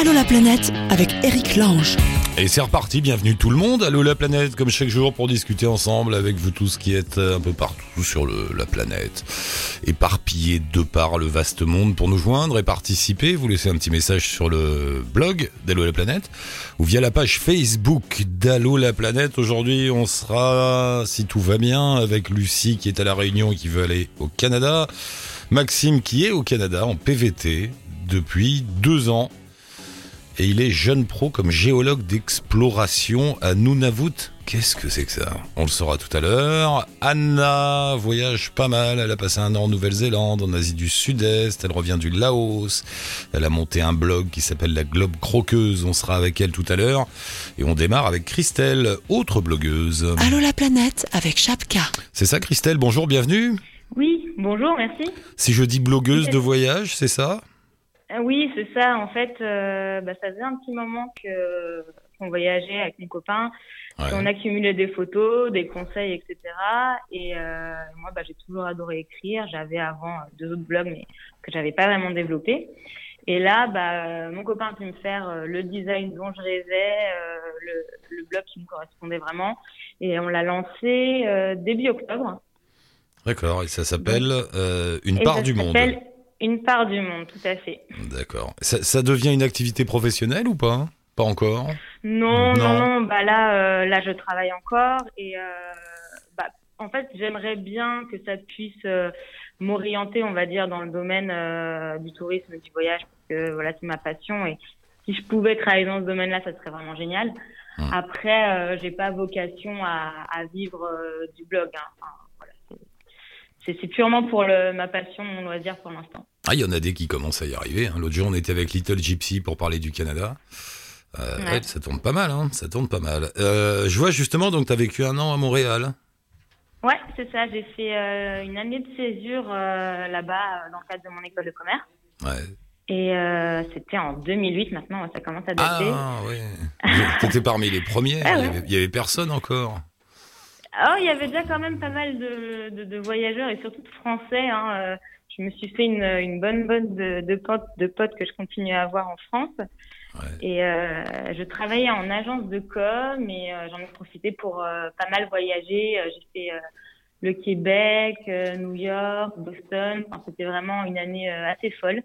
Allô la planète avec Eric Lange. Et c'est reparti, bienvenue tout le monde, allô la planète, comme chaque jour pour discuter ensemble avec vous tous qui êtes un peu partout sur la planète, éparpillés de par le vaste monde pour nous joindre et participer, vous laissez un petit message sur le blog d'Allo la planète ou via la page Facebook d'Allo la planète. Aujourd'hui on sera, si tout va bien, avec Lucie qui est à la Réunion et qui veut aller au Canada, Maxime qui est au Canada en PVT depuis deux ans et il est jeune pro comme géologue d'exploration à Nunavut. Qu'est-ce que c'est que ça? On le saura tout à l'heure. Anna voyage pas mal. Elle a passé un an en Nouvelle-Zélande, en Asie du Sud-Est. Elle revient du Laos. Elle a monté un blog qui s'appelle La Globe Croqueuse. On sera avec elle tout à l'heure. Et on démarre avec Christelle, autre blogueuse. Allô la planète avec Chapka. C'est ça Christelle, bonjour, bienvenue. Oui, bonjour, merci. Si je dis blogueuse de voyage, c'est ça? Oui, c'est ça. En fait, euh, bah, ça faisait un petit moment que qu'on voyageait avec mon copain. Ouais. On accumulait des photos, des conseils, etc. Et euh, moi, bah, j'ai toujours adoré écrire. J'avais avant euh, deux autres blogs, mais que j'avais pas vraiment développé. Et là, bah, euh, mon copain a pu me faire euh, le design dont je rêvais, euh, le, le blog qui me correspondait vraiment. Et on l'a lancé euh, début octobre. D'accord, et ça s'appelle euh, Une Et part ça du monde. Une part du monde, tout à fait. D'accord. Ça, ça devient une activité professionnelle ou pas? Pas encore? Non, Non. non, non, bah là, euh, là, je travaille encore et euh, bah, en fait, j'aimerais bien que ça puisse euh, m'orienter, on va dire, dans le domaine euh, du tourisme, du voyage, parce que voilà, c'est ma passion et si je pouvais travailler dans ce domaine-là, ça serait vraiment génial. Hum. Après, euh, j'ai pas vocation à, à vivre euh, du blog. Hein. Enfin, voilà, c'est purement pour le, ma passion, mon loisir pour l'instant. Ah, il y en a des qui commencent à y arriver. hein. L'autre jour, on était avec Little Gypsy pour parler du Canada. Euh, Ouais. ouais, ça tourne pas mal, hein. Ça tourne pas mal. Euh, je vois justement, donc, tu as vécu un an à Montréal. Ouais, c'est ça. J'ai fait euh, une année de césure euh, là-bas dans le cadre de mon école de commerce. Ouais. Et c'était en 2008 maintenant, ça commence à dater. Ah, ouais. T'étais parmi les premiers. Ah il, y avait, il y avait personne encore. Oh, il y avait déjà quand même pas mal de, de, de voyageurs et surtout de Français. Hein. Je me suis fait une, une bonne bonne de, de potes, de potes que je continue à avoir en France. Ouais. Et euh, je travaillais en agence de com et euh, j'en ai profité pour euh, pas mal voyager. J'ai fait le Québec, New York, Boston. Enfin, c'était vraiment une année assez folle.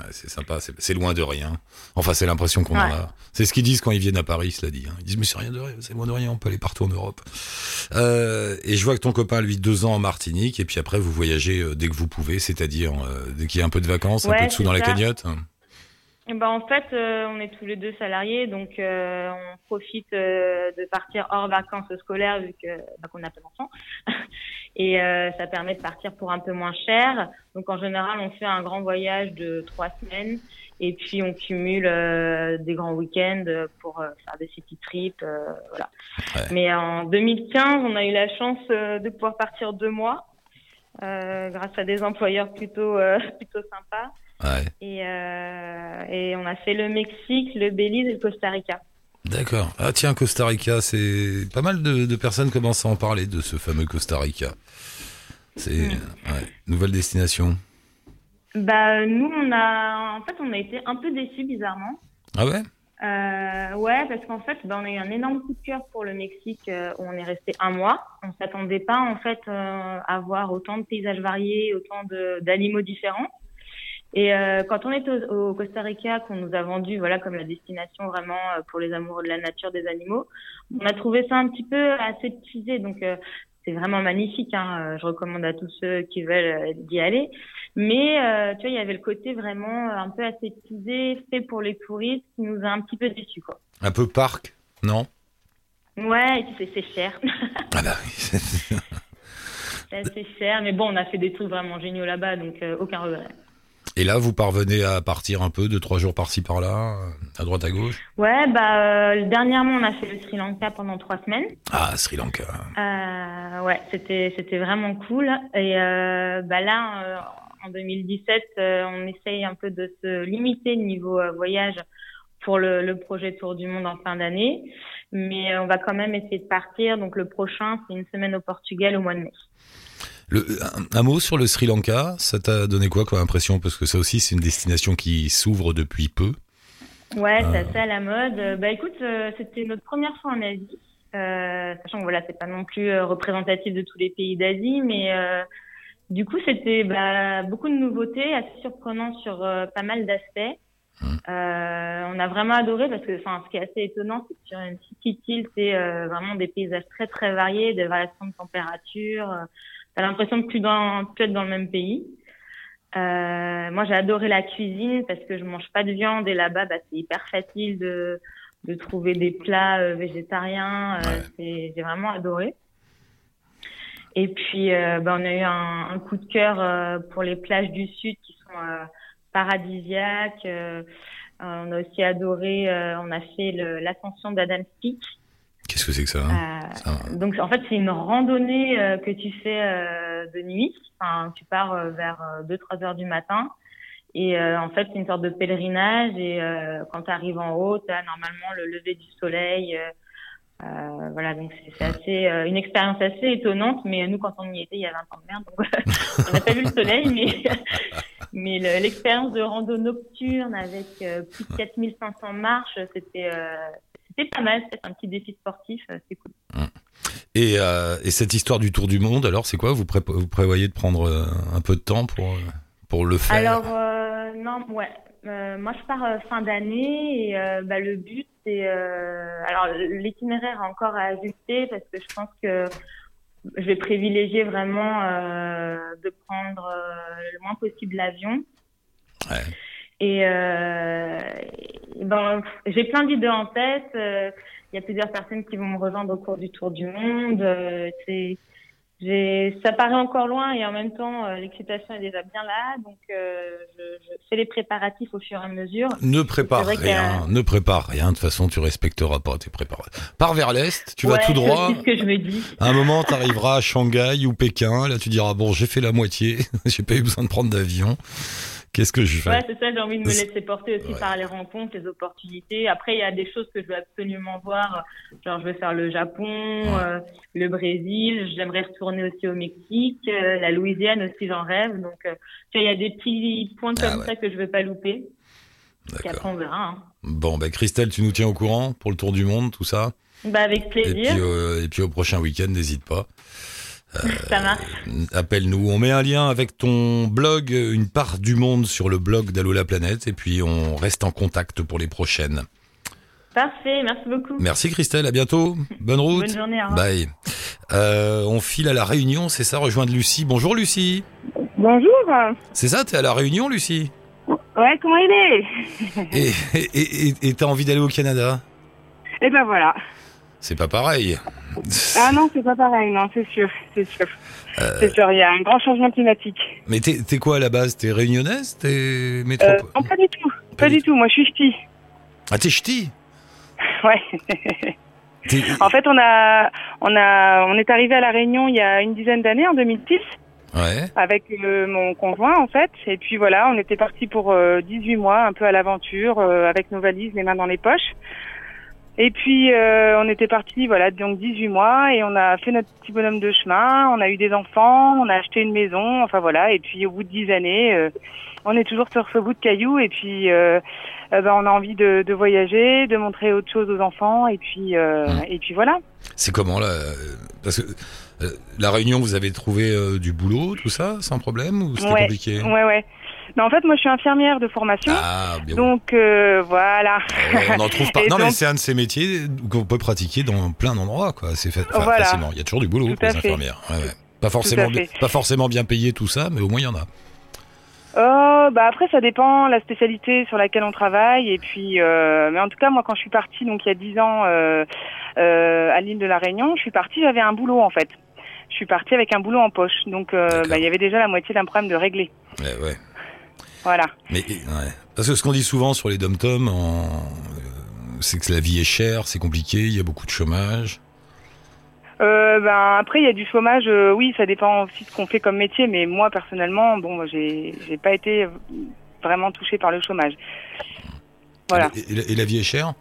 Ouais, c'est sympa, c'est loin de rien. Enfin, c'est l'impression qu'on en a. C'est ce qu'ils disent quand ils viennent à Paris, cela dit. hein. Ils disent, mais c'est rien de rien, c'est loin de rien, on peut aller partout en Europe. Euh, et je vois que ton copain, lui, deux ans en Martinique, et puis après, vous voyagez euh, dès que vous pouvez, c'est-à-dire euh, dès qu'il y a un peu de vacances, un peu de sous dans la cagnotte. Ben, en fait, euh, on est tous les deux salariés, donc euh, on profite euh, de partir hors vacances scolaires vu que bah, qu'on n'a pas d'enfants. Et euh, ça permet de partir pour un peu moins cher. Donc en général, on fait un grand voyage de trois semaines et puis on cumule euh, des grands week-ends pour euh, faire des city trips. euh, voilà. Ouais. Mais en 2015, on a eu la chance euh, de pouvoir partir deux mois euh, grâce à des employeurs plutôt euh, plutôt sympas. Ouais. Et, euh, et on a fait le Mexique, le Belize et le Costa Rica. D'accord. Ah tiens, Costa Rica, c'est pas mal de, de personnes commencent à en parler de ce fameux Costa Rica. C'est Mm. ouais, nouvelle destination. Bah nous on a en fait on a été un peu déçus bizarrement. Ah ouais? Euh, ouais parce qu'en fait bah, on a eu un énorme coup de cœur pour le Mexique euh, où on est resté un mois. On s'attendait pas en fait euh, à voir autant de paysages variés, autant d'animaux différents. Et euh, quand on est au, au Costa Rica, qu'on nous a vendu voilà comme la destination vraiment euh, pour les amoureux de la nature, des animaux, on a trouvé ça un petit peu assez teasé. Donc euh, c'est vraiment magnifique. Hein. Je recommande à tous ceux qui veulent d'y aller. Mais euh, tu vois, il y avait le côté vraiment un peu assez teasé, fait pour les touristes, qui nous a un petit peu déçus quoi. Un peu parc, non? Ouais, c'est cher. Ah bah oui. c'est cher, mais bon, on a fait des trucs vraiment géniaux là-bas, donc euh, aucun regret. Et là, vous parvenez à partir un peu, deux, trois jours par-ci par-là, à droite à gauche Ouais, bah euh, dernièrement, on a fait le Sri Lanka pendant trois semaines. Ah, Sri Lanka. Euh, ouais, c'était c'était vraiment cool. Et euh, bah là, euh, en 2017, euh, on essaye un peu de se limiter niveau euh, voyage pour le, le projet Tour du Monde en fin d'année, mais on va quand même essayer de partir. Donc le prochain, c'est une semaine au Portugal au mois de mai. Le, un, un mot sur le Sri Lanka, ça t'a donné quoi comme impression? Parce que ça aussi, c'est une destination qui s'ouvre depuis peu. Ouais, c'est Euh. assez à la mode. Bah écoute, euh, c'était notre première fois en Asie, euh, sachant que voilà, c'est pas non plus euh, représentatif de tous les pays d'Asie, mais du coup, c'était bah, beaucoup de nouveautés, assez surprenant sur pas mal d'aspects. Euh, on a vraiment adoré parce que, enfin, ce qui est assez étonnant, c'est que sur une petite île, c'est euh, vraiment des paysages très très variés, des variations de température. T'as l'impression de plus dans, plus être dans le même pays. Euh, moi, j'ai adoré la cuisine parce que je mange pas de viande et là-bas, bah, c'est hyper facile de, de trouver des plats euh, végétariens. Euh, Ouais. J'ai vraiment adoré. Et puis, euh, bah, on a eu un, un coup de cœur euh, pour les plages du sud qui sont euh, paradisiaques. On a aussi adoré, euh, on a fait l'ascension d'Adam's Peak. Qu'est-ce que c'est que ça hein Euh, Ça, donc en fait c'est une randonnée euh, que tu fais euh, de nuit. Enfin, tu pars vers 2-3 heures du matin et en fait c'est une sorte de pèlerinage et quand tu arrives en haut, tu as normalement le lever du soleil. voilà donc c'est assez une expérience assez étonnante. Mais nous quand on y était il y a 20 ans de merde donc on n'a pas vu le soleil mais mais le- l'expérience de rando nocturne avec euh, plus de 4500 marches c'était euh, c'était pas mal, c'est un petit défi sportif, euh, c'est cool. et, euh, et cette histoire du tour du monde, alors c'est quoi? Vous, pré- vous prévoyez de prendre euh, un peu de temps pour, pour le faire? Alors, euh, non, ouais. Euh, moi, je pars fin d'année et bah, le but, c'est... Alors, l'itinéraire encore à ajuster parce que je pense que je vais privilégier vraiment de prendre le moins possible l'avion. Ouais. Et, euh, et ben, j'ai plein d'idées en tête. Euh, Il y a plusieurs personnes qui vont me rejoindre au cours du tour du monde. Euh, c'est, j'ai, ça paraît encore loin et en même temps, l'excitation est déjà bien là. Donc, je, je fais les préparatifs au fur et à mesure. Ne prépare rien, ne prépare rien. De toute façon, tu respecteras pas tes préparatifs. Pars vers l'est, tu vas tout droit. C'est ce que je me dis. À un moment, tu arriveras à Shanghai ou Pékin. Là, tu diras bon, j'ai fait la moitié. j'ai pas eu besoin de prendre d'avion. Qu'est-ce que je fais Ouais, c'est ça, j'ai envie de me laisser porter aussi Ouais. par les rencontres, les opportunités. Après, il y a des choses que je veux absolument voir. Genre, je veux faire le Japon, euh, le Brésil. J'aimerais retourner aussi au Mexique. euh, la Louisiane aussi, j'en rêve. Donc, euh, tu vois, il y a des petits points comme Ah ouais. ça que je veux pas louper. Après, on verra. hein. Bon, bah, Christelle, tu nous tiens au courant pour le tour du monde, tout ça? Bah, avec Et plaisir. puis, et puis au prochain week-end, n'hésite pas. Ça marche. Appelle-nous. On met un lien avec ton blog, une part du monde sur le blog d'Allo la planète. Et puis on reste en contact pour les prochaines. Parfait. Merci beaucoup. Merci Christelle, à bientôt. Bonne route. Bonne journée. Au revoir. Bye. Euh, on file à la Réunion, c'est ça, rejoindre Lucie. Bonjour Lucie. Bonjour. C'est ça, t'es à la Réunion Lucie? Ouais, comment il est? Et et- et- et t'as envie d'aller au Canada? Eh ben voilà. C'est pas pareil. Ah non, c'est pas pareil, non, c'est sûr, c'est sûr. Euh. C'est sûr, il y a un grand changement climatique. Mais t'es t'es quoi à la base? T'es réunionnaise? T'es Euh, métropole non, pas du tout. Pas Pas du tout, moi je suis ch'ti. Ah t'es ch'ti? Ouais. T'es- En fait, on a, on a, on est arrivé à la Réunion il y a une dizaine d'années, en 2006, Ouais. avec euh, mon conjoint en fait. Et puis voilà, on était partis pour euh, 18 mois, un peu à l'aventure, euh, avec nos valises, les mains dans les poches. Et puis euh, on était partis, voilà, donc 18 mois, et on a fait notre petit bonhomme de chemin. On a eu des enfants, on a acheté une maison, enfin voilà. Et puis au bout de 10 années, euh, on est toujours sur ce bout de caillou. Et puis euh, euh, ben, on a envie de, de voyager, de montrer autre chose aux enfants. Et puis euh, Mm. et puis voilà. C'est comment là euh, Parce que euh, la Réunion, vous avez trouvé euh, du boulot, tout ça, sans problème ou c'était Ouais. compliqué? Ouais ouais. Mais en fait, moi je suis infirmière de formation. Ah, bien. Donc euh, voilà. on en trouve pas. Non, mais c'est un de ces métiers qu'on peut pratiquer dans plein d'endroits, quoi. C'est fait, enfin, Voilà. facilement. Il y a toujours du boulot pour les infirmières. Ouais, ouais. Pas forcément, bien, fait. pas forcément bien payé tout ça, mais au moins il y en a. Oh, bah après ça dépend la spécialité sur laquelle on travaille et puis euh, mais en tout cas moi quand je suis partie donc il y a dix ans euh, euh, à l'île de la Réunion je suis partie j'avais un boulot en fait je suis partie avec un boulot en poche donc euh, bah, il y avait déjà la moitié d'un problème de régler Ouais, ouais. Voilà Mais ouais. parce que ce qu'on dit souvent sur les dom-toms, en... euh, c'est que la vie est chère, c'est compliqué, il y a beaucoup de chômage. euh, ben après il y a du chômage euh, oui ça dépend aussi de ce qu'on fait comme métier mais moi personnellement bon j'ai j'ai pas été vraiment touchée par le chômage voilà Et, et la- et la vie est chère?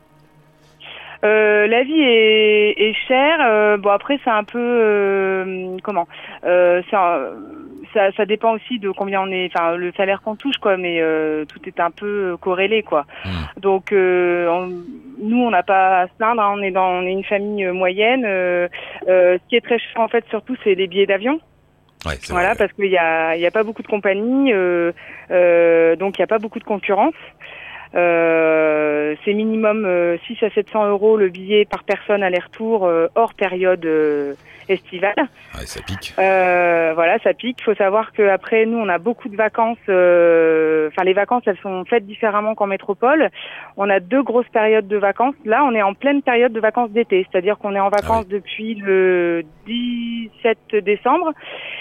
Euh, la vie est, est chère. bon après c'est un peu comment? C'est un- ça, ça dépend aussi de combien on est, enfin le salaire qu'on touche quoi, mais euh, tout est un peu corrélé quoi. Hmm. Donc euh, on- nous on n'a pas à se plaindre, hein, on est dans, on est une famille euh, moyenne. Euh, euh, ce qui est très cher en fait surtout c'est les billets d'avion. Ouais, Voilà, vrai. parce qu'il y a, il y a pas beaucoup de compagnies, euh, euh, donc il n'y a pas beaucoup de concurrence. Euh, c'est minimum euh, 6 à 700 euros le billet par personne aller-retour euh, hors période euh, estivale. Ouais, ça pique. Euh, voilà, ça pique. Il faut savoir qu'après, nous, on a beaucoup de vacances. euh, Enfin, les vacances, elles sont faites différemment qu'en métropole. On a deux grosses périodes de vacances. Là, on est en pleine période de vacances d'été, c'est-à-dire qu'on est en vacances depuis le 17 décembre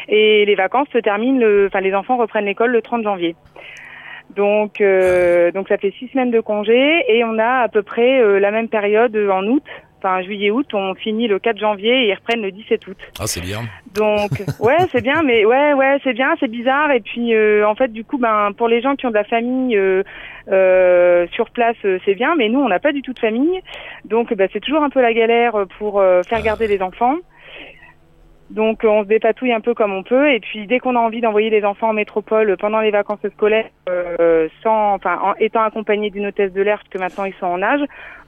et les vacances se terminent. Le... Enfin, les enfants reprennent l'école le 30 janvier. Donc, euh, donc ça fait six semaines de congé et on a à peu près euh, la même période en août. Enfin, juillet-août, on finit le 4 janvier et ils reprennent le 17 août. Ah, c'est bien. Donc ouais, c'est bien, mais ouais, ouais, c'est bien, c'est bizarre. Et puis euh, en fait, du coup, ben pour les gens qui ont de la famille euh, euh, sur place, euh, c'est bien, mais nous, on n'a pas du tout de famille, donc ben, c'est toujours un peu la galère pour euh, faire garder les enfants. Donc euh, on se dépatouille un peu comme on peut. Et puis dès qu'on a envie d'envoyer les enfants en métropole pendant les vacances scolaires, euh, sans, enfin, en étant accompagné d'une hôtesse de l'air, parce que maintenant ils sont en âge,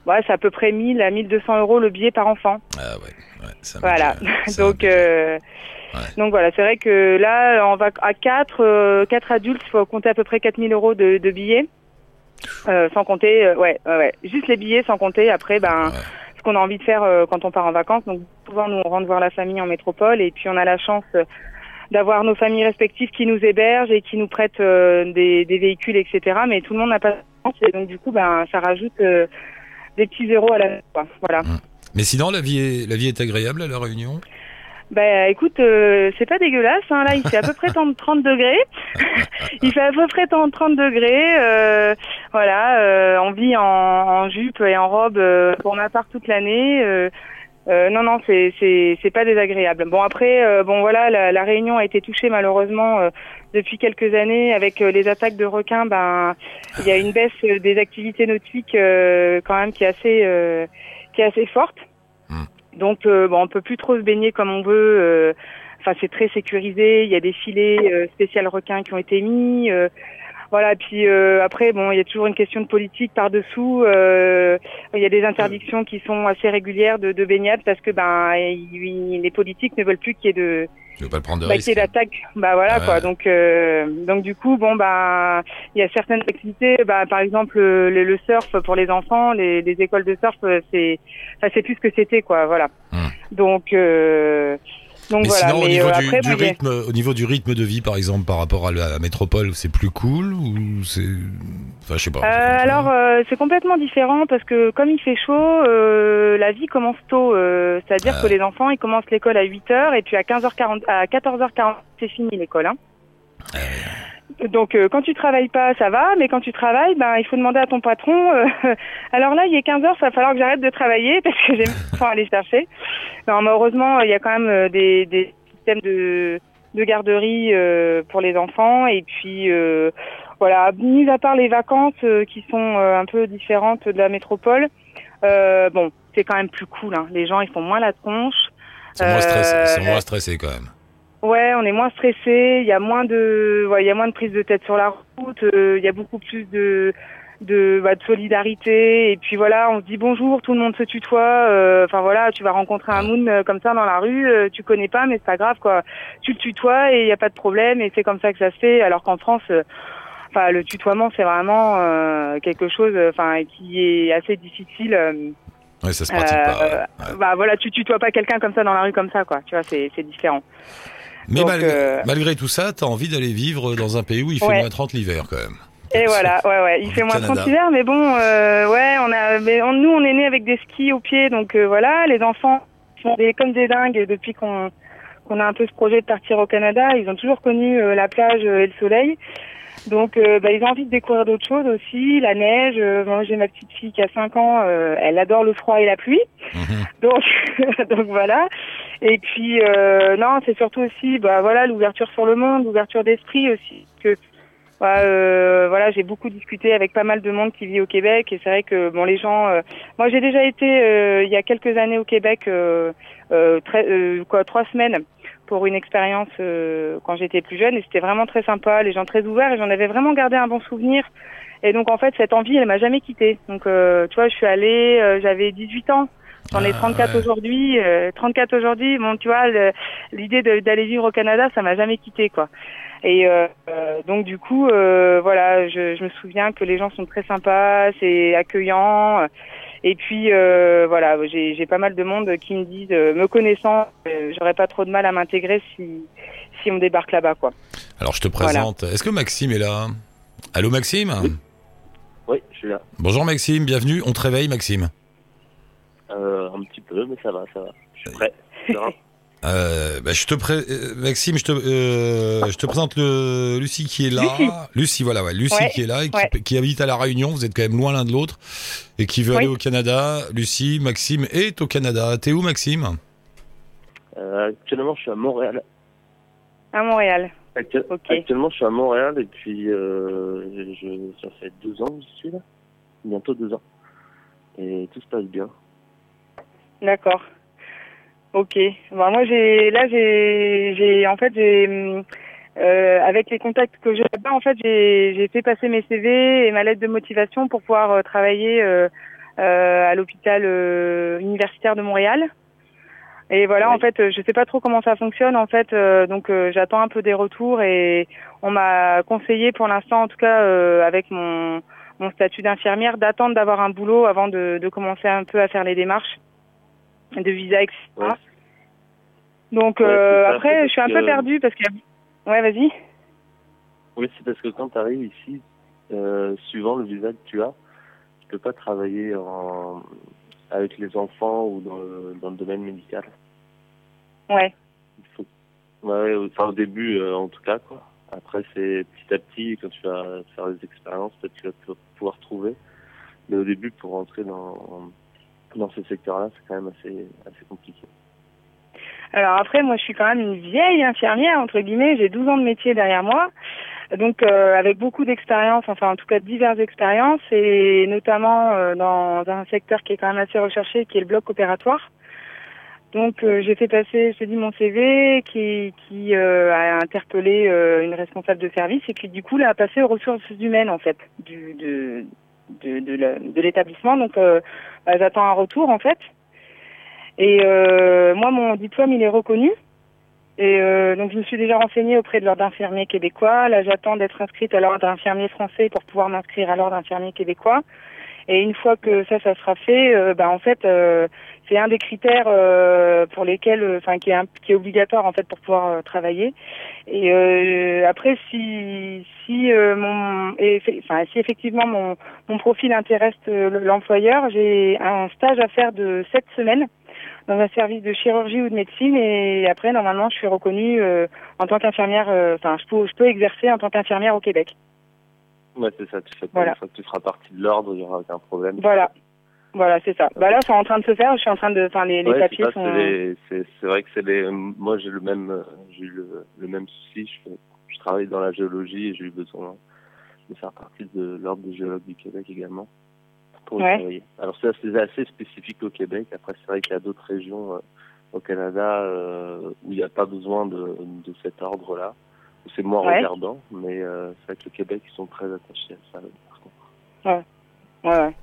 ouais, c'est à peu près 1000 à 1200 euros le billet par enfant. Ah ouais, ouais ça Voilà. ça Donc, euh, Ouais. donc voilà, c'est vrai que là, on va à quatre, euh, quatre adultes, il faut compter à peu près 4000 euros de, de billets, euh, sans compter, ouais, ouais, ouais, juste les billets, sans compter après, ben, qu'on a envie de faire euh, quand on part en vacances. Donc souvent, nous, on rentre voir la famille en métropole, et puis on a la chance euh, d'avoir nos familles respectives qui nous hébergent et qui nous prêtent euh, des, véhicules, etc. Mais tout le monde n'a pas de chance, et donc du coup, ben, ça rajoute des petits zéros à la, quoi. Voilà. Mais sinon, la vie est agréable à la Réunion? Bah écoute, euh, c'est pas dégueulasse. Hein. Là, il fait à peu près 30, 30 degrés. il fait à peu près 30, 30 degrés. Euh, voilà, euh, on vit en, en jupe et en robe euh, pour ma part toute l'année. Euh, euh, non, non, c'est c'est c'est pas désagréable. Bon après, euh, bon voilà, la, la Réunion a été touchée malheureusement euh, depuis quelques années avec les attaques de requins. Ben, il y a une baisse des activités nautiques euh, quand même qui est assez euh, qui est assez forte. Donc euh, bon, on peut plus trop se baigner comme on veut. euh, Enfin, c'est très sécurisé. Il y a des filets euh, spécial requins qui ont été mis. euh, voilà. Et puis après, bon, il y a toujours une question de politique par dessous. il y a des interdictions qui sont assez régulières de, de baignade parce que ben les politiques ne veulent plus qu'il y ait de Je veux pas le prendre de bah, risque. ait d'attaque. Bah voilà Ouais. quoi. Donc euh, donc du coup bon bah il y a certaines activités. Bah par exemple le, le- le surf pour les enfants, les, les écoles de surf, euh, c'est enfin, c'est plus ce que c'était quoi. Voilà. Hmm. Donc euh, donc Mais voilà. sinon, au niveau, euh, du, après rythme, au niveau du rythme de vie, par exemple, par rapport à la, métropole, c'est plus cool ou c'est, enfin, je sais pas. Euh, alors euh, c'est complètement différent parce que comme il fait chaud, euh, la vie commence tôt. euh, C'est-à-dire Ah. que les enfants ils commencent l'école à 8 heures et puis à 15h40, à 14h40 c'est fini l'école. Hein. Donc euh, quand tu travailles pas, ça va, mais quand tu travailles, ben il faut demander à ton patron. euh, alors là, il est 15 heures, ça va falloir que j'arrête de travailler parce que j'ai mes enfants à aller chercher. Non, mais heureusement, il y a quand même euh, des, des systèmes de, de garderie euh, pour les enfants et puis euh, voilà, mis à part les vacances euh, qui sont euh, un peu différentes de la métropole, euh, bon, c'est quand même plus cool. Hein. Les gens, ils font moins la tronche. C'est moins stressé, moins stressé quand même. Ouais, on est moins stressé. Il y a moins de, ouais, il y a moins de prise de tête sur la route. euh, Il y a beaucoup plus de, de, bah, de solidarité. Et puis voilà, on se dit bonjour, tout le monde se tutoie. euh, Enfin voilà, tu vas rencontrer un moon euh, comme ça dans la rue, euh, tu connais pas, mais c'est pas grave quoi. Tu le tutoies et il y a pas de problème. Et c'est comme ça que ça se fait. Alors qu'en France. euh, Enfin, le tutoiement, c'est vraiment euh, quelque chose, enfin, qui est assez difficile. euh, Ouais, ça se pratique pas. ouais. euh, Ouais. Bah voilà, tu tutoies pas quelqu'un comme ça dans la rue comme ça, quoi. Tu vois, c'est différent. Mais donc, malgré, euh, malgré tout ça, t'as envie d'aller vivre dans un pays où il fait Ouais. moins 30 l'hiver quand même. Et voilà, ouais, ouais, il fait moins Canada. 30 hiver, mais bon, euh, ouais, on a, mais on- nous, on est nés avec des skis aux pieds, donc euh, voilà, les enfants sont des, comme des dingues depuis qu'on qu'on a un peu ce projet de partir au Canada. Ils ont toujours connu euh, la plage et le soleil, donc euh, bah, ils ont envie de découvrir d'autres choses aussi, la neige. Euh, moi, j'ai ma petite fille qui a 5 ans, euh, elle adore le froid et la pluie, Mhm. donc donc voilà. Et puis euh, non, c'est surtout aussi, bah voilà, l'ouverture sur le monde, l'ouverture d'esprit aussi, que bah, euh, voilà, j'ai beaucoup discuté avec pas mal de monde qui vit au Québec et c'est vrai que bon les gens, euh, moi j'ai déjà été euh, il y a quelques années au Québec, euh, euh, très, euh, quoi trois semaines pour une expérience euh, quand j'étais plus jeune et c'était vraiment très sympa, les gens très ouverts et j'en avais vraiment gardé un bon souvenir. Et donc en fait cette envie elle m'a jamais quittée. Donc euh, tu vois je suis allée, euh, j'avais 18 ans, j'en ai Ah, 34 ouais. aujourd'hui, euh, 34 aujourd'hui. Bon tu vois l'idée d'aller vivre au Canada ça m'a jamais quitté quoi. Et euh, euh, donc du coup euh, voilà je, je me souviens que les gens sont très sympas, c'est accueillant. Et puis euh, voilà, j'ai pas mal de monde qui me disent, euh, me connaissant, euh, j'aurais pas trop de mal à m'intégrer si si on débarque là-bas quoi. Alors je te présente. Est-ce que Maxime est là? Allô Maxime? Oui, je suis là. Bonjour Maxime, bienvenue. On te réveille Maxime. Euh, un petit peu, mais ça va, ça va. Je suis prêt. Euh, bah, je te pré- euh, Maxime, je te, euh, je te présente le Lucie qui est là. Lucie. voilà, ouais, Lucie Ouais, qui est là et qui, ouais. qui habite à la Réunion. Vous êtes quand même loin l'un de l'autre et qui veut Oui. aller au Canada. Lucie, Maxime est au Canada. T'es où Maxime? Euh, actuellement, je suis à Montréal. À Montréal. Actu- Ok. Actuellement, je suis à Montréal et puis euh, je, ça fait deux ans que je suis là. Bientôt deux ans. Et tout se passe bien. D'accord. Ok. Bon, moi j'ai là j'ai j'ai en fait j'ai hum, euh, avec les contacts que j'ai là-bas en fait j'ai fait passer mes CV et ma lettre de motivation pour pouvoir euh, travailler euh, euh, à l'hôpital euh, universitaire de Montréal. Et voilà, Oui. en fait, je sais pas trop comment ça fonctionne, en fait, euh, donc euh, j'attends un peu des retours et on m'a conseillé pour l'instant, en tout cas, euh, avec mon mon statut d'infirmière, d'attendre d'avoir un boulot avant de, de commencer un peu à faire les démarches de visa, etc. Ouais. Donc Ouais, euh, ça, après, je suis un peu que- perdue parce que ouais, vas-y. Oui, c'est parce que quand tu arrives ici, euh, suivant le visa que tu as, tu peux pas travailler en, avec les enfants ou dans le, dans le domaine médical. Ouais. Faut... ouais, enfin, au début, euh, en tout cas, quoi. Après, c'est petit à petit, quand tu vas faire des expériences, peut-être tu vas pou- pouvoir trouver. Mais au début, pour rentrer dans, dans ce secteur-là, c'est quand même assez, compliqué. Alors après, moi, je suis quand même une vieille infirmière entre guillemets. J'ai 12 ans de métier derrière moi, donc euh, avec beaucoup d'expérience, enfin en tout cas diverses expériences, et notamment euh, dans un secteur qui est quand même assez recherché, qui est le bloc opératoire. Donc euh, j'ai fait passer, je te dis, mon CV qui, a interpellé une responsable de service et qui du coup l'a passé aux ressources humaines en fait du, de, de, l'établissement. Donc euh, bah, j'attends un retour en fait. Et euh, moi, mon diplôme, il est reconnu. Et euh, donc, je me suis déjà renseignée auprès de l'ordre d'infirmiers québécois. Là, j'attends d'être inscrite à l'ordre d'infirmiers français pour pouvoir m'inscrire à l'ordre d'infirmiers québécois. Et une fois que ça, ça sera fait, euh, bah, en fait, euh, c'est un des critères euh, pour lesquels, enfin, qui est un- qui est obligatoire en fait pour pouvoir travailler. Et après, si si mon, enfin, si effectivement mon mon profil intéresse l'employeur, j'ai un stage à faire de sept semaines dans un service de chirurgie ou de médecine et après normalement je suis reconnue euh, en tant qu'infirmière enfin je peux je peux exercer en tant qu'infirmière au Québec. Ouais, c'est ça. Tu fais Voilà. Une fois que tu feras partie de l'ordre, il y aura aucun problème. Voilà. Voilà, c'est ça. Bah là c'est en train de se faire, je suis en train de enfin les, les Ouais, c'est papiers sont c'est vrai que c'est les. Moi, j'ai le même, j'ai eu le, le même souci. Je, fais- je travaille dans la géologie et j'ai eu besoin de faire partie de l'ordre des géologues du Québec également pour Ouais. travailler. Alors ça, c'est assez spécifique au Québec. Après, c'est vrai qu'il y a d'autres régions euh, au Canada euh, où il n'y a pas besoin de, de cet ordre-là, c'est moins Ouais. regardant. Mais euh, c'est vrai que le Québec, ils sont très attachés à ça. Par contre. Ouais ouais.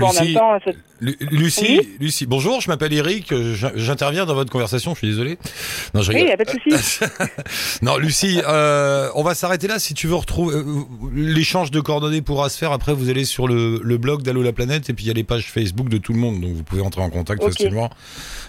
Bon, en même Lucie, temps, c'est- Lu- Lucie, Lucie, bonjour, je m'appelle Eric, j'in- j'interviens dans votre conversation, je suis désolé. Non, je oui, rigole. y a pas de souci. non, Lucie, euh, on va s'arrêter là. Si tu veux retrouver euh, l'échange de coordonnées pourra se faire. Après, vous allez sur le, le blog d'Allo la planète et puis il y a les pages Facebook de tout le monde, donc vous pouvez entrer en contact facilement.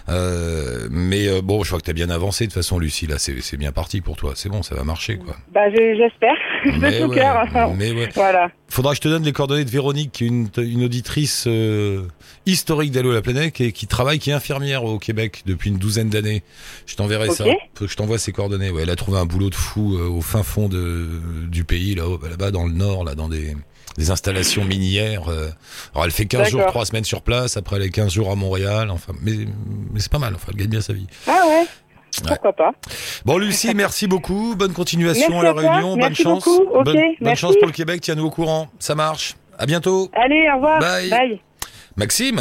Euh, mais euh, bon, je crois que t'as bien avancé de toute façon, Lucie. Là, c'est bien parti pour toi. C'est bon, ça va marcher, quoi. bah je- j'espère de Mais tout ouais, cœur. mais ouais. voilà. Faudra que je te donne les coordonnées de Véronique, qui est une, une auditrice euh, historique d'Allo la planète et qui travaille, qui est infirmière au Québec depuis une douzaine d'années. Je t'enverrai Ok. ça. Je t'envoie ses coordonnées. Ouais, elle a trouvé un boulot de fou euh, au fin fond de, du pays, là, là-bas dans le nord, là, dans des, des installations minières. euh. Alors elle fait 15 jours, D'accord. 3 semaines sur place. Après elle est 15 jours à Montréal. Enfin, mais, mais c'est pas mal. Enfin, elle gagne bien sa vie. Ah ouais. Pourquoi pas. Bon, Lucie, merci beaucoup. Bonne continuation Merci à la toi. Réunion. bonne Merci chance. beaucoup. Ok, bonne, bonne merci. chance pour le Québec. Tiens-nous au courant. Ça marche. À bientôt. Allez, au revoir. Bye. Bye. Maxime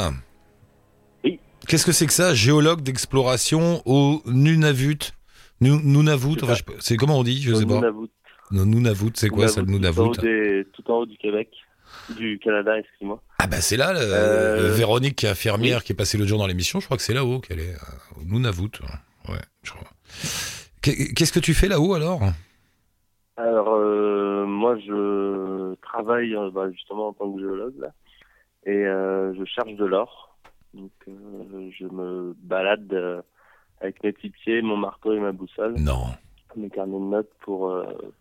Oui. Qu'est-ce que c'est que ça Géologue d'exploration au Nunavut? Nunavut, C'est enfin, je- c'est comment on dit? Je sais pas. Nunavut. Non, Nunavut, c'est quoi ça le Nunavut, Tout en, des- tout en haut du Québec. Du Canada, excuse-moi. Ah bah c'est là, le- Euh, Véronique qui est infirmière qui est passée le jour dans l'émission, je crois que c'est là-haut qu'elle est, euh, au Nunavut. Ouais, je crois. Qu'est- Qu'est-ce que tu fais là-haut alors? Alors, euh, moi, je travaille euh, bah, justement en tant que géologue, là. Et euh, je cherche de l'or. Donc, euh, je me balade avec mes petits pieds, mon marteau et ma boussole, Non. mes carnets de notes pour,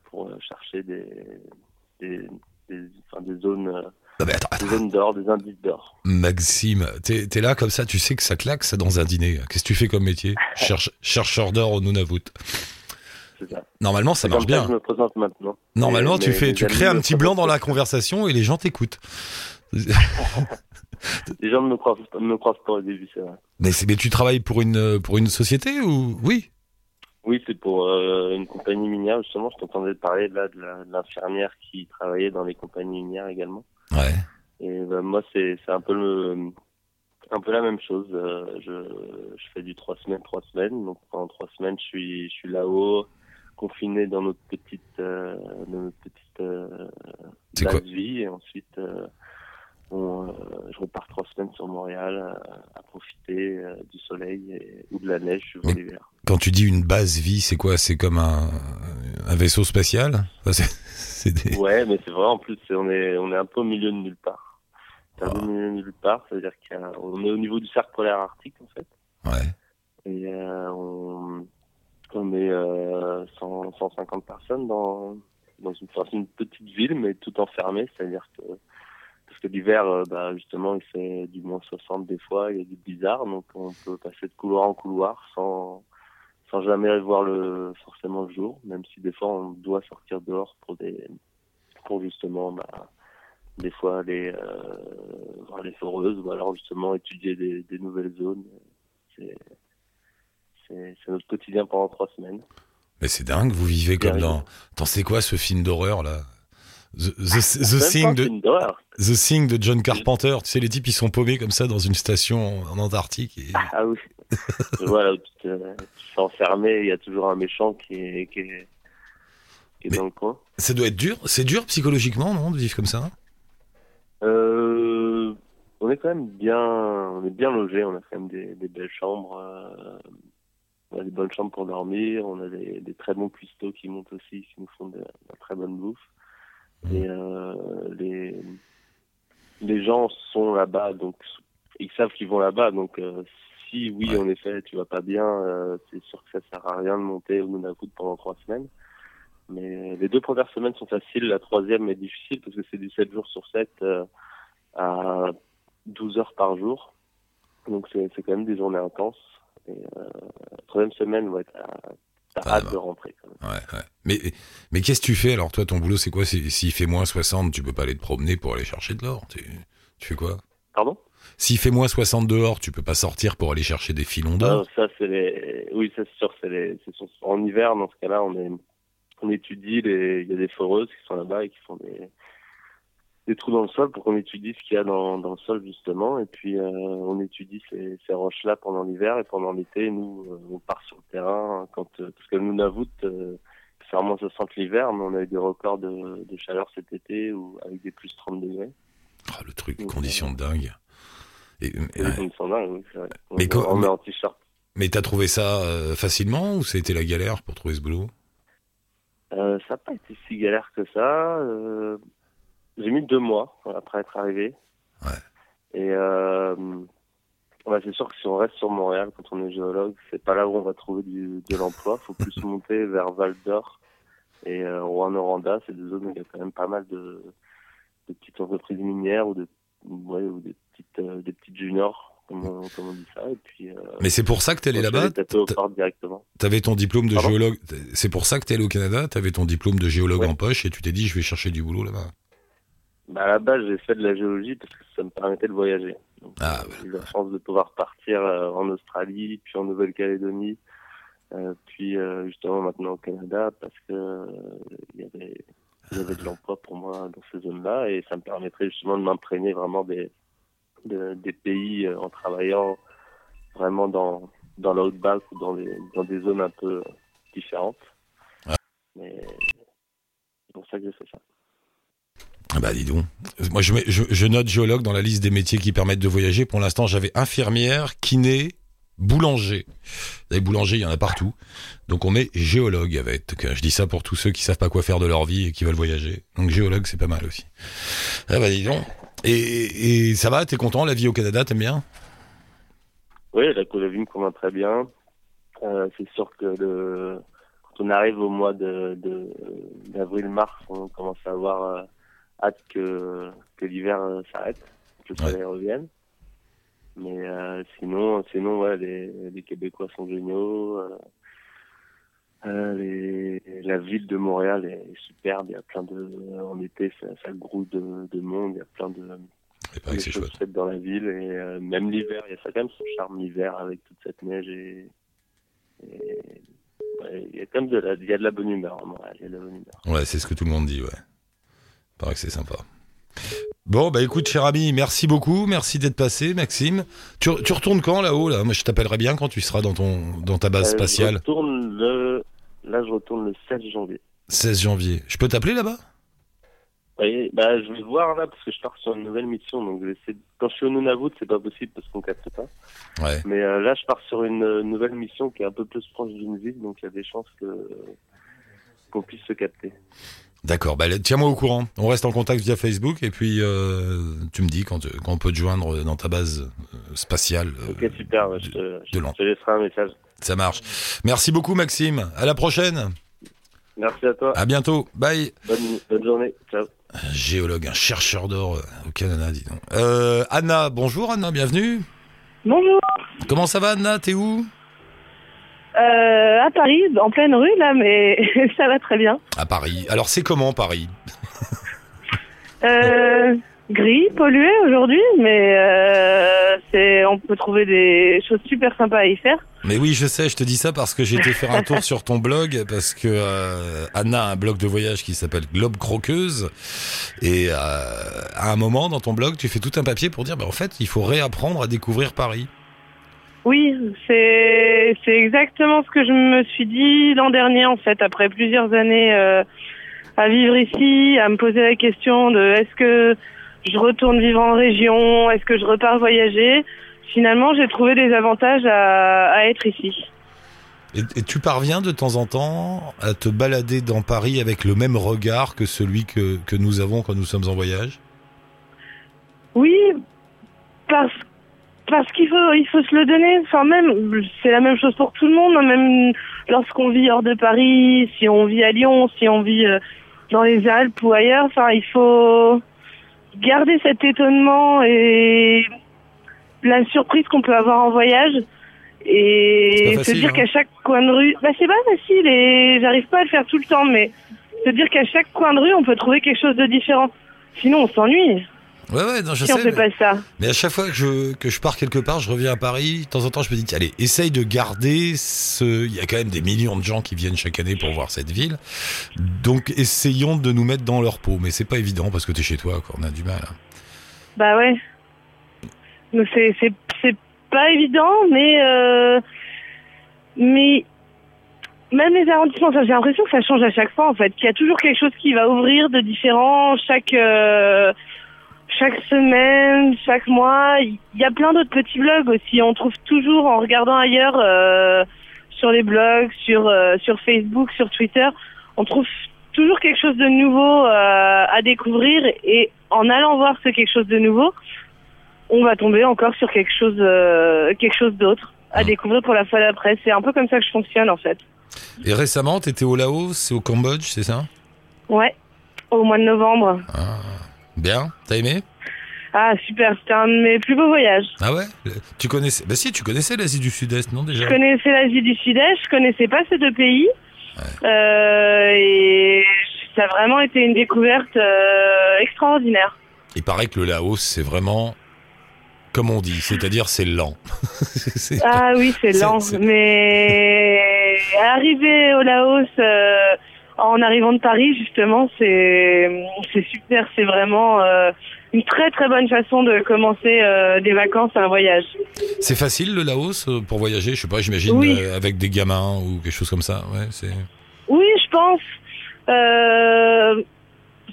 pour chercher des, des, des, enfin, des zones, Non mais attends, des zones d'or, des indices d'or. Maxime, t'es là comme ça, tu sais que ça claque ça dans un dîner. Qu'est-ce que tu fais comme métier? Cherche, Chercheur d'or au Nunavut. C'est ça. Normalement ça marche ça bien. je me présente maintenant. Normalement tu fais, tu crées un petit blanc dans la conversation et les gens t'écoutent. Les gens ne me croient, me croient pas au début, c'est vrai. Mais, tu travailles pour une pour une société ou oui? Oui, c'est pour euh, une compagnie minière, justement. Je t'entendais parler là de l'infirmière qui travaillait dans les compagnies minières également. Ouais. Et ben, moi, c'est un peu le un peu la même chose. Euh, je, je fais du trois semaines, trois semaines. Donc pendant trois semaines, je suis je suis là-haut, confiné dans notre petite euh, dans notre petite euh, vie. Et ensuite, euh, on, euh, je repars trois semaines sur Montréal euh, à profiter euh, du soleil et, ou de la neige Mais- l'hiver. Quand tu dis une base vie, c'est quoi? C'est comme un, un vaisseau spatial? Enfin, des- Ouais, mais c'est vrai, en plus, c'est- on est, on est un peu au milieu de nulle part. C'est un peu Ah. au milieu de nulle part, c'est-à-dire qu'on est au niveau du cercle polaire arctique, en fait. Ouais. Et euh, on, on est euh, 100, 150 personnes dans, dans une, une petite ville, mais tout enfermé, c'est-à-dire que parce que l'hiver, euh, bah, justement, il fait du moins 60 des fois, il y a du blizzard, donc on peut passer de couloir en couloir sans, sans jamais voir le, forcément le jour, même si des fois on doit sortir dehors pour des, pour justement, bah, des fois aller euh, voir les foreuses ou alors justement étudier des, des nouvelles zones. C'est, c'est, c'est notre quotidien pendant trois semaines. Mais c'est dingue, vous vivez comme dans. Attends, c'est quoi ce film d'horreur là? The, the, the Même Thing de film d'horreur. The Thing de John Carpenter. Tu sais, les types ils sont paumés comme ça dans une station en Antarctique. Et... Ah oui. voilà, tu te, tu te fais enfermer, il y a toujours un méchant qui est, qui est, qui est Mais- dans le coin. Ça doit être dur. C'est dur psychologiquement, non, de vivre comme ça? Euh, on est quand même bien, on est bien logé. On a quand même des, des belles chambres. euh, on a des bonnes chambres pour dormir. On a des, des très bons cuistots qui montent aussi, qui nous font de, de la très bonne bouffe. Et euh, les les gens sont là-bas, donc ils savent qu'ils vont là-bas. Donc euh, si oui, en effet, tu vas pas bien, euh, c'est sûr que ça sert à rien de monter au Nunavut pendant trois semaines. Mais les deux premières semaines sont faciles, la troisième est difficile parce que c'est du 7 jours sur 7 euh, à 12 heures par jour. Donc c'est c'est quand même des journées intenses. Et euh, la troisième semaine, ouais, t'as t'as Ah, hâte bah. de rentrer quand même. Ouais, ouais. Mais, mais qu'est-ce que tu fais alors Toi, ton boulot, c'est quoi? Si- S'il fait moins 60, tu peux pas aller te promener pour aller chercher de l'or. Tu, tu fais quoi? Pardon? S'il fait moins 60 dehors, tu peux pas sortir pour aller chercher des filons Ah, d'or. ça c'est les oui c'est sûr c'est les en hiver dans ce cas-là on est on étudie les il y a des foreuses qui sont là-bas et qui font des des trous dans le sol pour qu'on étudie ce qu'il y a dans, dans le sol justement et puis euh, on étudie ces, ces roches là pendant l'hiver et pendant l'été nous euh, on part sur le terrain quand euh, parce que nous Nunavut euh, c'est vraiment 60 l'hiver mais on a eu des records de, de chaleur cet été ou avec des plus 30 degrés Ah, le truc, Donc, conditions de dingue. Et, et ouais. les conditions dingues, oui, c'est vrai. On- Mais quand- on est mais- en t-shirt Mais t'as trouvé ça facilement ou ça été la galère pour trouver ce boulot? Ça n'a pas été si galère que ça. J'ai mis deux mois après être arrivé. Ouais. Et euh, c'est sûr que si on reste sur Montréal quand on est géologue, c'est pas là où on va trouver du, de l'emploi. faut plus monter vers Val d'Or et euh, Rouen-Noranda. C'est des zones où il y a quand même pas mal de, de petites entreprises minières ou, de, ouais, ou des, petites, euh, des petites juniors, comme on, comme on dit ça. Et puis, euh, Mais c'est pour ça que t'es allé là-bas? T'avais ton diplôme de Pardon? géologue. C'est pour ça que t'es allé au Canada? T'avais ton diplôme de géologue Ouais. en poche et tu t'es dit je vais chercher du boulot là-bas. Bah, à la base, j'ai fait de la géologie parce que ça me permettait de voyager. Donc, Ah, euh, j'ai eu la chance de pouvoir partir euh, en Australie, puis en Nouvelle-Calédonie, euh, puis euh, justement maintenant au Canada parce que il y avait il y avait de l'emploi pour moi dans ces zones-là et ça me permettrait justement de m'imprégner vraiment des de- des pays en travaillant vraiment dans dans l'outback ou dans des dans des zones un peu différentes. Mais c'est pour ça que j'ai fait ça. Ah bah dis donc. Moi je, note géologue dans la liste des métiers qui permettent de voyager. Pour l'instant j'avais infirmière, kiné, boulanger. Vous savez, boulanger il y en a partout. Donc on met géologue avec. Euh, je dis ça pour tous ceux qui savent pas quoi faire de leur vie et qui veulent voyager. Donc géologue c'est pas mal aussi. Ah bah dis donc. Et, et ça va, t'es content, la vie au Canada, t'aimes bien? Oui, la vie me convient très bien. Euh, c'est sûr que quand on arrive au mois d'avril-mars, on commence à avoir euh, hâte que, que l'hiver euh, s'arrête, que le Ouais. soleil revienne. Mais euh, sinon, sinon ouais, les, les Québécois sont géniaux. euh, euh, les, la ville de Montréal est superbe. Il y a plein de, en été, ça, ça grouille de, de monde. Il y a plein de, c'est choses faites dans la ville et euh, même l'hiver, il y a ça quand même son charme l'hiver avec toute cette neige et, et- ouais, il y a quand même de la, il y a de la bonne humeur à Montréal, il y a de la bonne humeur. Ouais, c'est ce que tout le monde dit, ouais. Paraît que c'est sympa. Bon, bah écoute, cher ami, merci beaucoup, merci d'être passé, Maxime. Tu, tu retournes quand là-haut là? Moi, je t'appellerai bien quand tu seras dans ton dans ta base Euh, Je spatiale. retourne le, là je retourne le 7 janvier. 16 janvier. Je peux t'appeler là-bas? Oui, bah je vais voir là parce que je pars sur une nouvelle mission donc je quand je suis au Nunavut c'est pas possible parce qu'on capte pas. Ouais. Mais euh, là je pars sur une euh, nouvelle mission qui est un peu plus proche d'une ville donc il y a des chances que qu'on puisse se capter. D'accord, bah tiens-moi au courant. On reste en contact via Facebook et puis euh, tu me dis quand, quand on peut te joindre dans ta base euh, spatiale. euh, Ok super, ouais, je, te, je laisserai un message. ça marche. Merci beaucoup, Maxime. À la prochaine. Merci à toi. À bientôt. Bye. Bonne, bonne journée. Ciao. Un géologue, un chercheur d'or au Canada, dis donc. Euh, Anna, bonjour Anna, bienvenue. Bonjour. Comment ça va Anna? T'es où? Euh, à Paris, en pleine rue là, mais ça va très bien. À Paris. Alors c'est comment Paris? Euh, gris, pollué aujourd'hui, mais euh, c'est, on peut trouver des choses super sympas à y faire. Mais oui, je sais, je te dis ça parce que j'ai été faire un tour sur ton blog, parce que euh, Anna a un blog de voyage qui s'appelle Globe Croqueuse, et euh, à un moment dans ton blog, tu fais tout un papier pour dire, bah, en fait, il faut réapprendre à découvrir Paris. Oui, c'est exactement ce que je me suis dit l'an dernier en fait, après plusieurs années euh, à vivre ici, à me poser la question de est-ce que je retourne vivre en région, est-ce que je repars voyager. Finalement, j'ai trouvé des avantages à, à être ici. Et, et tu parviens de temps en temps à te balader dans Paris avec le même regard que celui que, que nous avons quand nous sommes en voyage? Oui, parce parce qu'il faut il faut se le donner. Enfin même c'est la même chose pour tout le monde. hein, Même lorsqu'on vit hors de Paris, si on vit à Lyon, si on vit euh, dans les Alpes ou ailleurs, enfin il faut garder cet étonnement et la surprise qu'on peut avoir en voyage et se dire hein. qu'à chaque coin de rue, bah c'est pas facile et j'arrive pas à le faire tout le temps, mais se dire qu'à chaque coin de rue on peut trouver quelque chose de différent. Sinon on s'ennuie Ouais, ouais, non, je si on sais. fait mais- pas ça. Mais à chaque fois que je, que je pars quelque part, je reviens à Paris, de temps en temps, je me dis, allez, essaye de garder ce... Il y a quand même des millions de gens qui viennent chaque année pour voir cette ville. Donc, essayons de nous mettre dans leur peau. Mais c'est pas évident parce que t'es chez toi, quoi. On a du mal. hein. Bah ouais. Donc c'est c'est c'est pas évident, mais euh, mais même les arrondissements, j'ai l'impression que ça change à chaque fois en fait. Qu'il y a toujours quelque chose qui va ouvrir de différent chaque euh, chaque semaine, chaque mois. Il y a plein d'autres petits blogs aussi. On trouve toujours en regardant ailleurs euh, sur les blogs, sur euh, sur Facebook, sur Twitter, on trouve toujours quelque chose de nouveau euh, à découvrir et en allant voir ce quelque chose de nouveau, on va tomber encore sur quelque chose quelque chose d'autre à Mhm. découvrir pour la fois d'après. C'est un peu comme ça que je fonctionne en fait. Et récemment, t'étais au Laos et au Cambodge, c'est ça? Ouais, au mois de novembre. ah. Bien T'as aimé Ah super, c'était un de mes plus beaux voyages. Ah ouais Tu connaissais... Bah si, tu connaissais l'Asie du Sud-Est, non, déjà Je connaissais l'Asie du Sud-Est, je connaissais pas ces deux pays. Euh, et ça a vraiment été une découverte euh, extraordinaire. Il paraît que le Laos, c'est vraiment... Comme on dit, c'est-à-dire c'est lent. Ah oui, c'est lent. Mais arriver au Laos, euh, en arrivant de Paris, justement, c'est c'est super. C'est vraiment euh, une très très bonne façon de commencer euh, des vacances à un voyage. C'est facile le Laos euh, pour voyager, je sais pas, j'imagine Oui. euh, avec des gamins ou quelque chose comme ça. Ouais, c'est. Oui, je pense.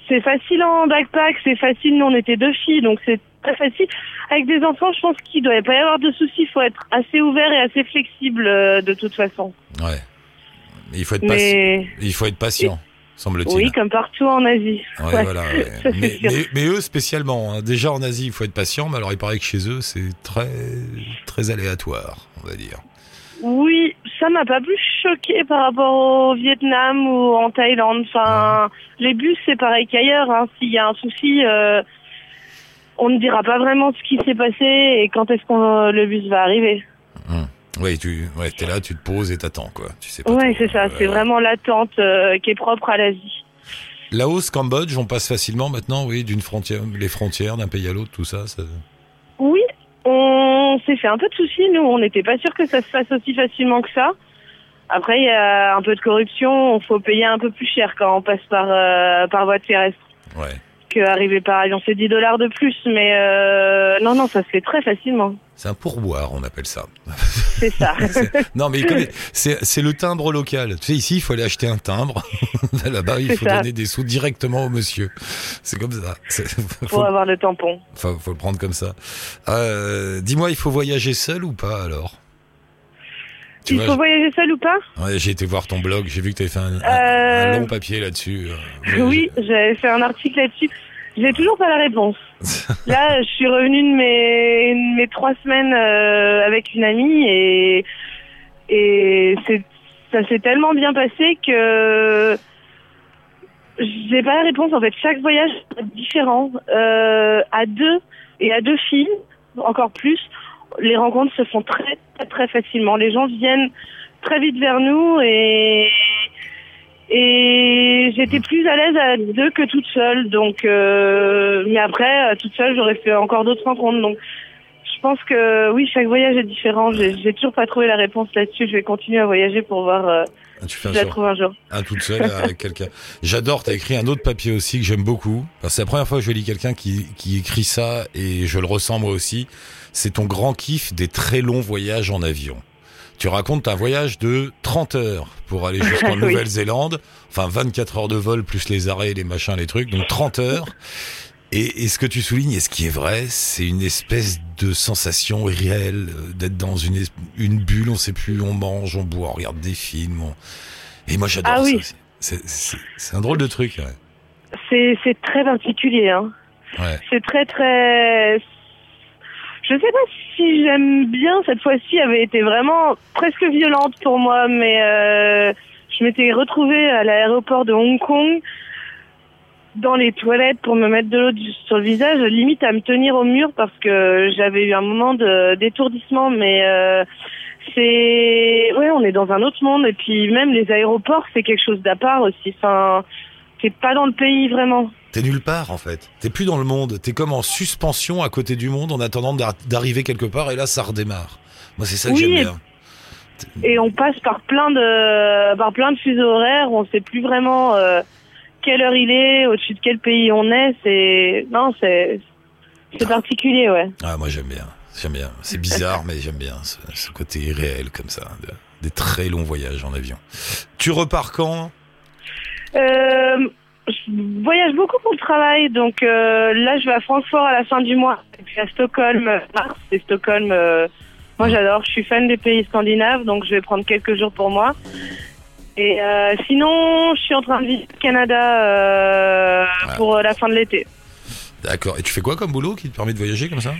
C'est facile en backpack, c'est facile. Nous, on était deux filles, donc c'est très facile. Avec des enfants, je pense qu'il doit pas y avoir de soucis. Il faut être assez ouvert et assez flexible de toute façon. Ouais. Il faut être patient. Mais Il faut être patient, semble-t-il. oui, comme partout en Asie. Ouais, Ouais. voilà. ouais. Ça, c'est mais, sûr. mais- mais eux spécialement. hein. Déjà en Asie, il faut être patient, mais alors il paraît que chez eux, c'est très très aléatoire, on va dire. Oui, ça m'a pas plus choqué par rapport au Vietnam ou en Thaïlande. Enfin, les bus, c'est pareil qu'ailleurs. Hein. S'il y a un souci, euh, on ne dira pas vraiment ce qui s'est passé et quand est-ce qu'on le bus va arriver. Oui, tu ouais, es là, tu te poses et t'attends quoi. Tu sais pas. Ouais, c'est ça. C'est ouais. vraiment l'attente euh, qui est propre à l'Asie. Laos, Cambodge, on passe facilement maintenant, oui, d'une frontière, les frontières d'un pays à l'autre, tout ça. ça... Oui, on s'est fait un peu de soucis. Nous, on n'était pas sûr que ça se fasse aussi facilement que ça. Après, il y a un peu de corruption. Il faut payer un peu plus cher quand on passe par euh, par voie terrestre Ouais. Que arriver par avion. C'est 10 dollars de plus, mais euh, non, non, ça se fait très facilement. C'est un pourboire, on appelle ça. C'est ça. Non, mais c'est le timbre local. Tu sais, ici, il faut aller acheter un timbre. Là-bas, il faut ça. donner des sous directement au monsieur. C'est comme ça. Pour Faut, avoir le tampon. faut, faut le prendre comme ça. Euh, Dis-moi, il faut voyager seul ou pas alors? Tu Il vois, faut voyager seul ou pas? Ouais, j'ai été voir ton blog, j'ai vu que tu avais fait un, un- Euh, un long papier là-dessus. Oui, j'avais fait un article là-dessus. J'ai toujours pas la réponse. Là, je suis revenue de mes, de mes trois semaines euh, avec une amie et et ça s'est tellement bien passé que j'ai pas la réponse. En fait, chaque voyage est différent. Euh, à deux et à deux filles, encore plus, les rencontres se font très très très facilement. Les gens viennent très vite vers nous et j'étais plus à l'aise à deux que toute seule. Donc, euh, mais après, euh, toute seule, j'aurais fait encore d'autres rencontres. Donc, je pense que oui, chaque voyage est différent. J'ai toujours pas trouvé la réponse là-dessus. Je vais continuer à voyager pour voir euh, Ah, tu fais un je la sur- trouve un jour. un toute seule avec quelqu'un. J'adore, t'as écrit un autre papier aussi que j'aime beaucoup. Enfin, c'est la première fois que je lis quelqu'un qui, qui écrit ça et je le ressens moi aussi. C'est ton grand kiff des très longs voyages en avion. Tu racontes un voyage de 30 heures pour aller jusqu'en Oui. Nouvelle-Zélande. Enfin, 24 heures de vol plus les arrêts, les machins, les trucs. Donc 30 heures. Et, et ce que tu soulignes, et ce qui est vrai, c'est une espèce de sensation irréelle euh, d'être dans une, bulle, on sait plus, on mange, on boit, on regarde des films. on- Et moi j'adore Ah ça oui. aussi. C'est- un drôle de truc. Ouais. C'est c'est très particulier. Hein. Ouais. C'est très très. Je sais pas si j'aime bien cette fois-ci. avait été vraiment presque violente pour moi, mais euh, je m'étais retrouvée à l'aéroport de Hong Kong dans les toilettes pour me mettre de l'eau sur le visage, limite à me tenir au mur parce que j'avais eu un moment de d'étourdissement. Mais euh, c'est ouais, on est dans un autre monde et puis même les aéroports, c'est quelque chose d'à part aussi. Enfin, c'est pas dans le pays vraiment. T'es nulle part en fait. T'es plus dans le monde. T'es comme en suspension à côté du monde en attendant d'ar- d'arriver quelque part et là ça redémarre. Moi c'est ça que j'aime bien. et on passe par plein de par plein de fuseaux horaires. On sait plus vraiment euh, quelle heure il est, au-dessus de quel pays on est. C'est non, c'est c'est particulier, ouais. Ah moi j'aime bien. J'aime bien. C'est bizarre mais j'aime bien ce, ce côté irréel comme ça. de- des très longs voyages en avion. Tu repars quand? Euh, je voyage beaucoup pour le travail, donc euh, là je vais à Francfort à la fin du mois, et puis à Stockholm euh, mars. Et Stockholm, euh, moi j'adore. Je suis fan des pays scandinaves, donc je vais prendre quelques jours pour moi. Et euh, sinon, je suis en train de visiter le Canada pour la fin de l'été. D'accord. Et tu fais quoi comme boulot qui te permet de voyager comme ça?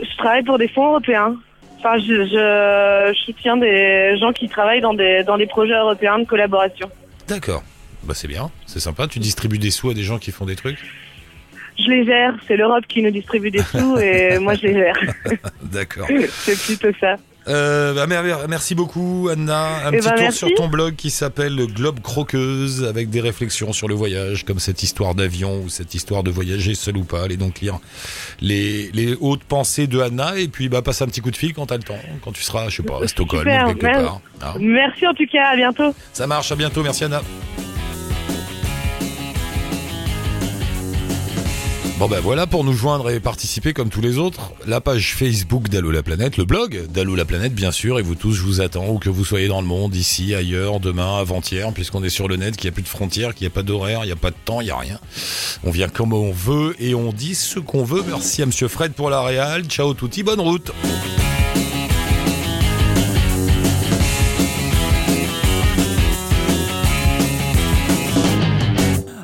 Je travaille pour des fonds européens. Enfin, je, je, je soutiens des gens qui travaillent dans des, dans des projets européens de collaboration. D'accord. Bah c'est bien, c'est sympa. Tu distribues des sous à des gens qui font des trucs? Je les gère, c'est l'Europe qui nous distribue des sous et moi je les gère. D'accord. c'est plutôt ça. Euh, bah, mer- mer- merci beaucoup Anna. Un Eh petit ben, tour merci. sur ton blog qui s'appelle Le Globe Croqueuse avec des réflexions sur le voyage, comme cette histoire d'avion ou cette histoire de voyager seul ou pas. Allez donc lire les, les hautes pensées de Anna et puis bah passe un petit coup de fil quand t'as le temps, quand tu seras, je sais pas, à Stockholm Super, ou quelque merci. part. hein. Merci en tout cas, à bientôt. Ça marche, à bientôt, merci Anna. Bon ben voilà pour nous joindre et participer comme tous les autres. La page Facebook d'Allo la planète, le blog d'Allo la planète bien sûr et vous tous je vous attends où que vous soyez dans le monde, ici, ailleurs, demain, avant-hier puisqu'on est sur le net, qu'il n'y a plus de frontières, qu'il n'y a pas d'horaire, il n'y a pas de temps, il n'y a rien. On vient comme on veut et on dit ce qu'on veut. Merci à monsieur Fred pour la réal. Ciao touti, bonne route.